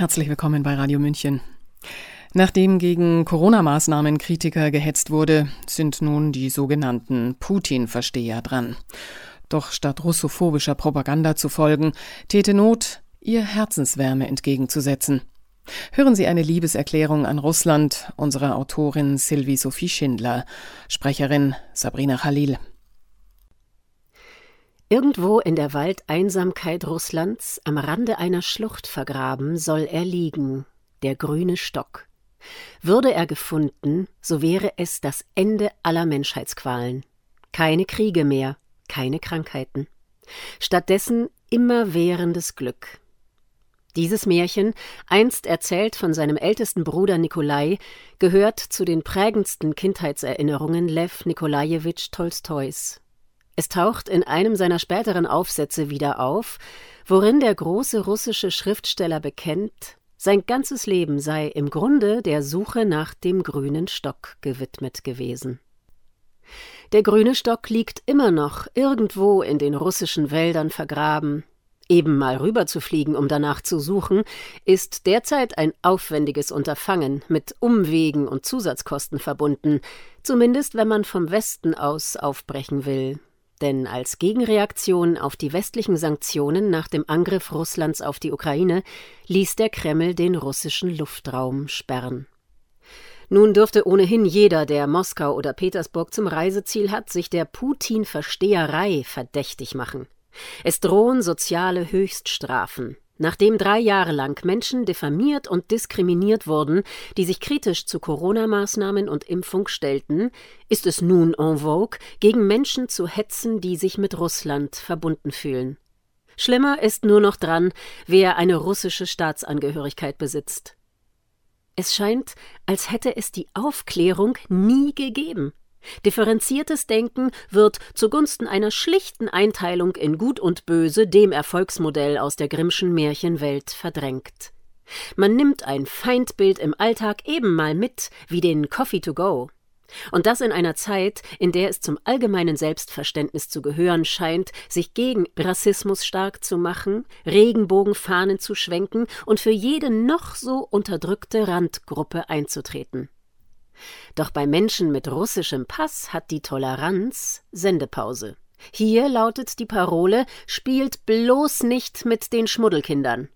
Herzlich willkommen bei Radio München. Nachdem gegen Corona-Maßnahmen Kritiker gehetzt wurde, sind nun die sogenannten Putin-Versteher dran. Doch statt russophobischer Propaganda zu folgen, täte Not, ihr Herzenswärme entgegenzusetzen. Hören Sie eine Liebeserklärung an Russland unserer Autorin Sylvie Sophie Schindler, Sprecherin Sabrina Khalil. Irgendwo in der Waldeinsamkeit Russlands, am Rande einer Schlucht vergraben, soll er liegen, der grüne Stock. Würde er gefunden, so wäre es das Ende aller Menschheitsqualen. Keine Kriege mehr, keine Krankheiten. Stattdessen immerwährendes Glück. Dieses Märchen, einst erzählt von seinem ältesten Bruder Nikolai, gehört zu den prägendsten Kindheitserinnerungen Lew Nikolajewitsch Tolstois. Es taucht in einem seiner späteren Aufsätze wieder auf, worin der große russische Schriftsteller bekennt, sein ganzes Leben sei im Grunde der Suche nach dem grünen Stock gewidmet gewesen. Der grüne Stock liegt immer noch irgendwo in den russischen Wäldern vergraben. Eben mal rüberzufliegen, um danach zu suchen, ist derzeit ein aufwendiges Unterfangen mit Umwegen und Zusatzkosten verbunden, zumindest wenn man vom Westen aus aufbrechen will. Denn als Gegenreaktion auf die westlichen Sanktionen nach dem Angriff Russlands auf die Ukraine ließ der Kreml den russischen Luftraum sperren. Nun dürfte ohnehin jeder, der Moskau oder Petersburg zum Reiseziel hat, sich der Putin-Versteherei verdächtig machen. Es drohen soziale Höchststrafen. Nachdem drei Jahre lang Menschen diffamiert und diskriminiert wurden, die sich kritisch zu Corona-Maßnahmen und Impfung stellten, ist es nun en vogue, gegen Menschen zu hetzen, die sich mit Russland verbunden fühlen. Schlimmer ist nur noch dran, wer eine russische Staatsangehörigkeit besitzt. Es scheint, als hätte es die Aufklärung nie gegeben. Differenziertes Denken wird zugunsten einer schlichten Einteilung in Gut und Böse dem Erfolgsmodell aus der Grimmschen Märchenwelt verdrängt. Man nimmt ein Feindbild im Alltag eben mal mit, wie den Coffee to go. Und das in einer Zeit, in der es zum allgemeinen Selbstverständnis zu gehören scheint, sich gegen Rassismus stark zu machen, Regenbogenfahnen zu schwenken und für jede noch so unterdrückte Randgruppe einzutreten. Doch bei Menschen mit russischem Pass hat die Toleranz Sendepause. Hier lautet die Parole Spielt bloß nicht mit den Schmuddelkindern.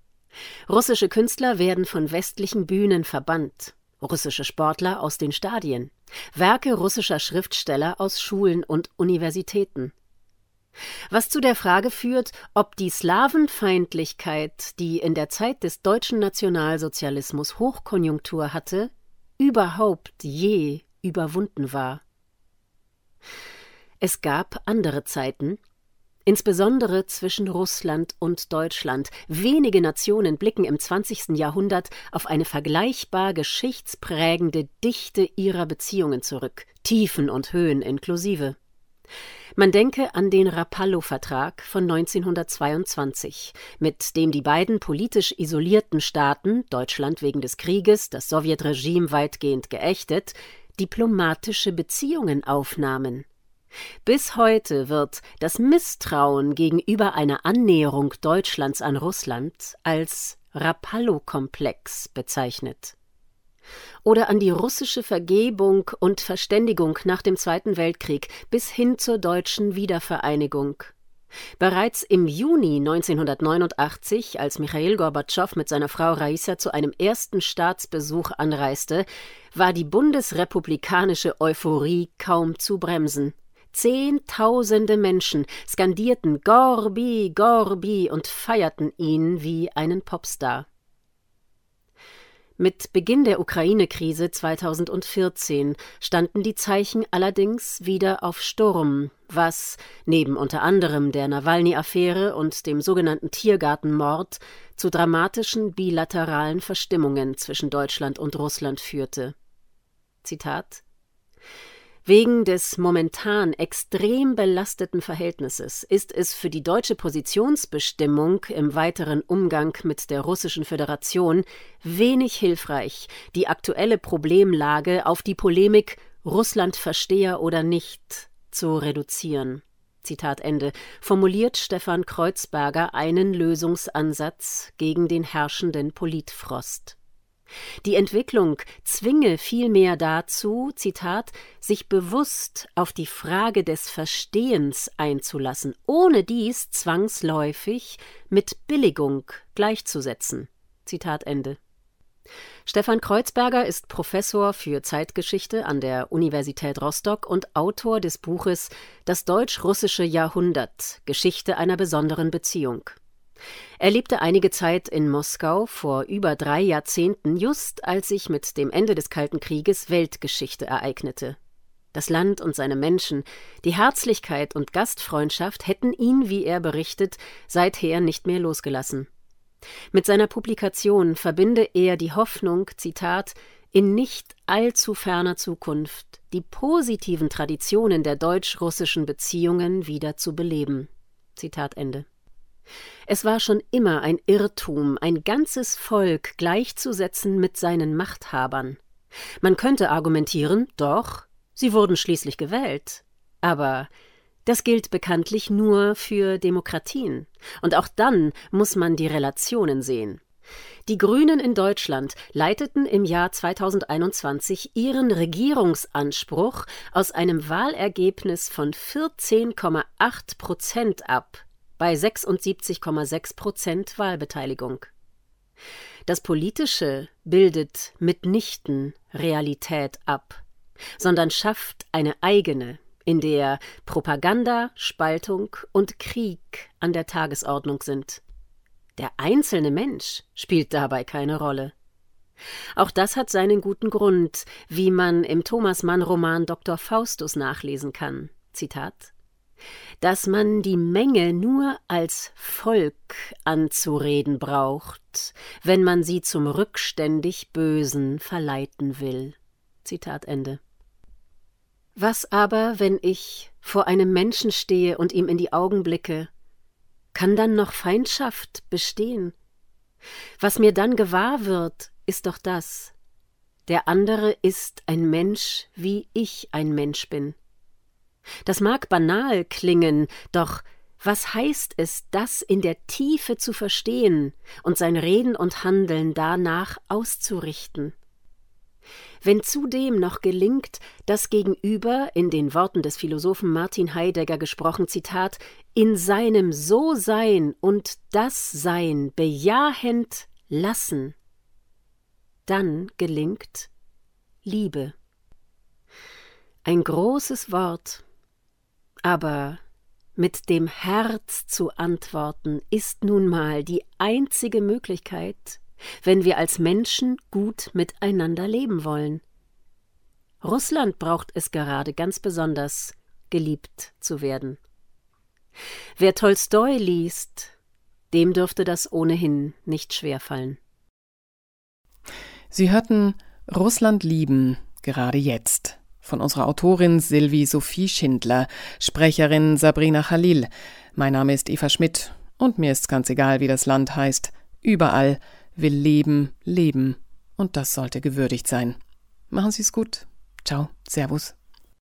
Russische Künstler werden von westlichen Bühnen verbannt, russische Sportler aus den Stadien, Werke russischer Schriftsteller aus Schulen und Universitäten. Was zu der Frage führt, ob die Slawenfeindlichkeit, die in der Zeit des deutschen Nationalsozialismus Hochkonjunktur hatte, überhaupt je überwunden war. Es gab andere Zeiten, insbesondere zwischen Russland und Deutschland. Wenige Nationen blicken im 20. Jahrhundert auf eine vergleichbar geschichtsprägende Dichte ihrer Beziehungen zurück, Tiefen und Höhen inklusive. Man denke an den Rapallo-Vertrag von 1922, mit dem die beiden politisch isolierten Staaten, Deutschland wegen des Krieges, das Sowjetregime weitgehend geächtet, diplomatische Beziehungen aufnahmen. Bis heute wird das Misstrauen gegenüber einer Annäherung Deutschlands an Russland als Rapallo-Komplex bezeichnet oder an die russische Vergebung und Verständigung nach dem Zweiten Weltkrieg bis hin zur deutschen Wiedervereinigung. Bereits im Juni 1989, als Michail Gorbatschow mit seiner Frau Raisa zu einem ersten Staatsbesuch anreiste, war die bundesrepublikanische Euphorie kaum zu bremsen. Zehntausende Menschen skandierten Gorbi, Gorbi und feierten ihn wie einen Popstar. Mit Beginn der Ukraine-Krise 2014 standen die Zeichen allerdings wieder auf Sturm, was neben unter anderem der Nawalny-Affäre und dem sogenannten Tiergartenmord zu dramatischen bilateralen Verstimmungen zwischen Deutschland und Russland führte. Zitat Wegen des momentan extrem belasteten Verhältnisses ist es für die deutsche Positionsbestimmung im weiteren Umgang mit der Russischen Föderation wenig hilfreich, die aktuelle Problemlage auf die Polemik Russland Versteher oder nicht zu reduzieren. Zitat Ende, formuliert Stefan Kreuzberger einen Lösungsansatz gegen den herrschenden Politfrost. Die Entwicklung zwinge vielmehr dazu, Zitat, sich bewusst auf die Frage des Verstehens einzulassen, ohne dies zwangsläufig mit Billigung gleichzusetzen. Zitat Ende. Stefan Kreuzberger ist Professor für Zeitgeschichte an der Universität Rostock und Autor des Buches Das deutsch-russische Jahrhundert Geschichte einer besonderen Beziehung. Er lebte einige Zeit in Moskau vor über drei Jahrzehnten, just als sich mit dem Ende des Kalten Krieges Weltgeschichte ereignete. Das Land und seine Menschen, die Herzlichkeit und Gastfreundschaft hätten ihn, wie er berichtet, seither nicht mehr losgelassen. Mit seiner Publikation verbinde er die Hoffnung, Zitat, in nicht allzu ferner Zukunft die positiven Traditionen der deutsch-russischen Beziehungen wieder zu beleben. Zitat Ende. Es war schon immer ein Irrtum, ein ganzes Volk gleichzusetzen mit seinen Machthabern. Man könnte argumentieren, doch, sie wurden schließlich gewählt. Aber das gilt bekanntlich nur für Demokratien. Und auch dann muss man die Relationen sehen. Die Grünen in Deutschland leiteten im Jahr 2021 ihren Regierungsanspruch aus einem Wahlergebnis von 14,8 Prozent ab bei 76,6 Prozent Wahlbeteiligung. Das Politische bildet mitnichten Realität ab, sondern schafft eine eigene, in der Propaganda, Spaltung und Krieg an der Tagesordnung sind. Der einzelne Mensch spielt dabei keine Rolle. Auch das hat seinen guten Grund, wie man im Thomas Mann Roman Dr. Faustus nachlesen kann. Zitat dass man die Menge nur als Volk anzureden braucht, wenn man sie zum rückständig Bösen verleiten will. Zitat Ende. Was aber, wenn ich vor einem Menschen stehe und ihm in die Augen blicke? Kann dann noch Feindschaft bestehen? Was mir dann gewahr wird, ist doch das. Der andere ist ein Mensch, wie ich ein Mensch bin. Das mag banal klingen, doch was heißt es, das in der Tiefe zu verstehen und sein Reden und Handeln danach auszurichten? Wenn zudem noch gelingt, das Gegenüber, in den Worten des Philosophen Martin Heidegger gesprochen, Zitat, in seinem So-Sein und Das-Sein bejahend lassen, dann gelingt Liebe. Ein großes Wort, aber mit dem Herz zu antworten ist nun mal die einzige Möglichkeit, wenn wir als Menschen gut miteinander leben wollen. Russland braucht es gerade ganz besonders, geliebt zu werden. Wer Tolstoi liest, dem dürfte das ohnehin nicht schwerfallen. Sie hörten Russland lieben, gerade jetzt von unserer Autorin Sylvie Sophie Schindler, Sprecherin Sabrina Khalil. Mein Name ist Eva Schmidt und mir ist ganz egal, wie das Land heißt. Überall will Leben, Leben und das sollte gewürdigt sein. Machen Sie es gut. Ciao, Servus.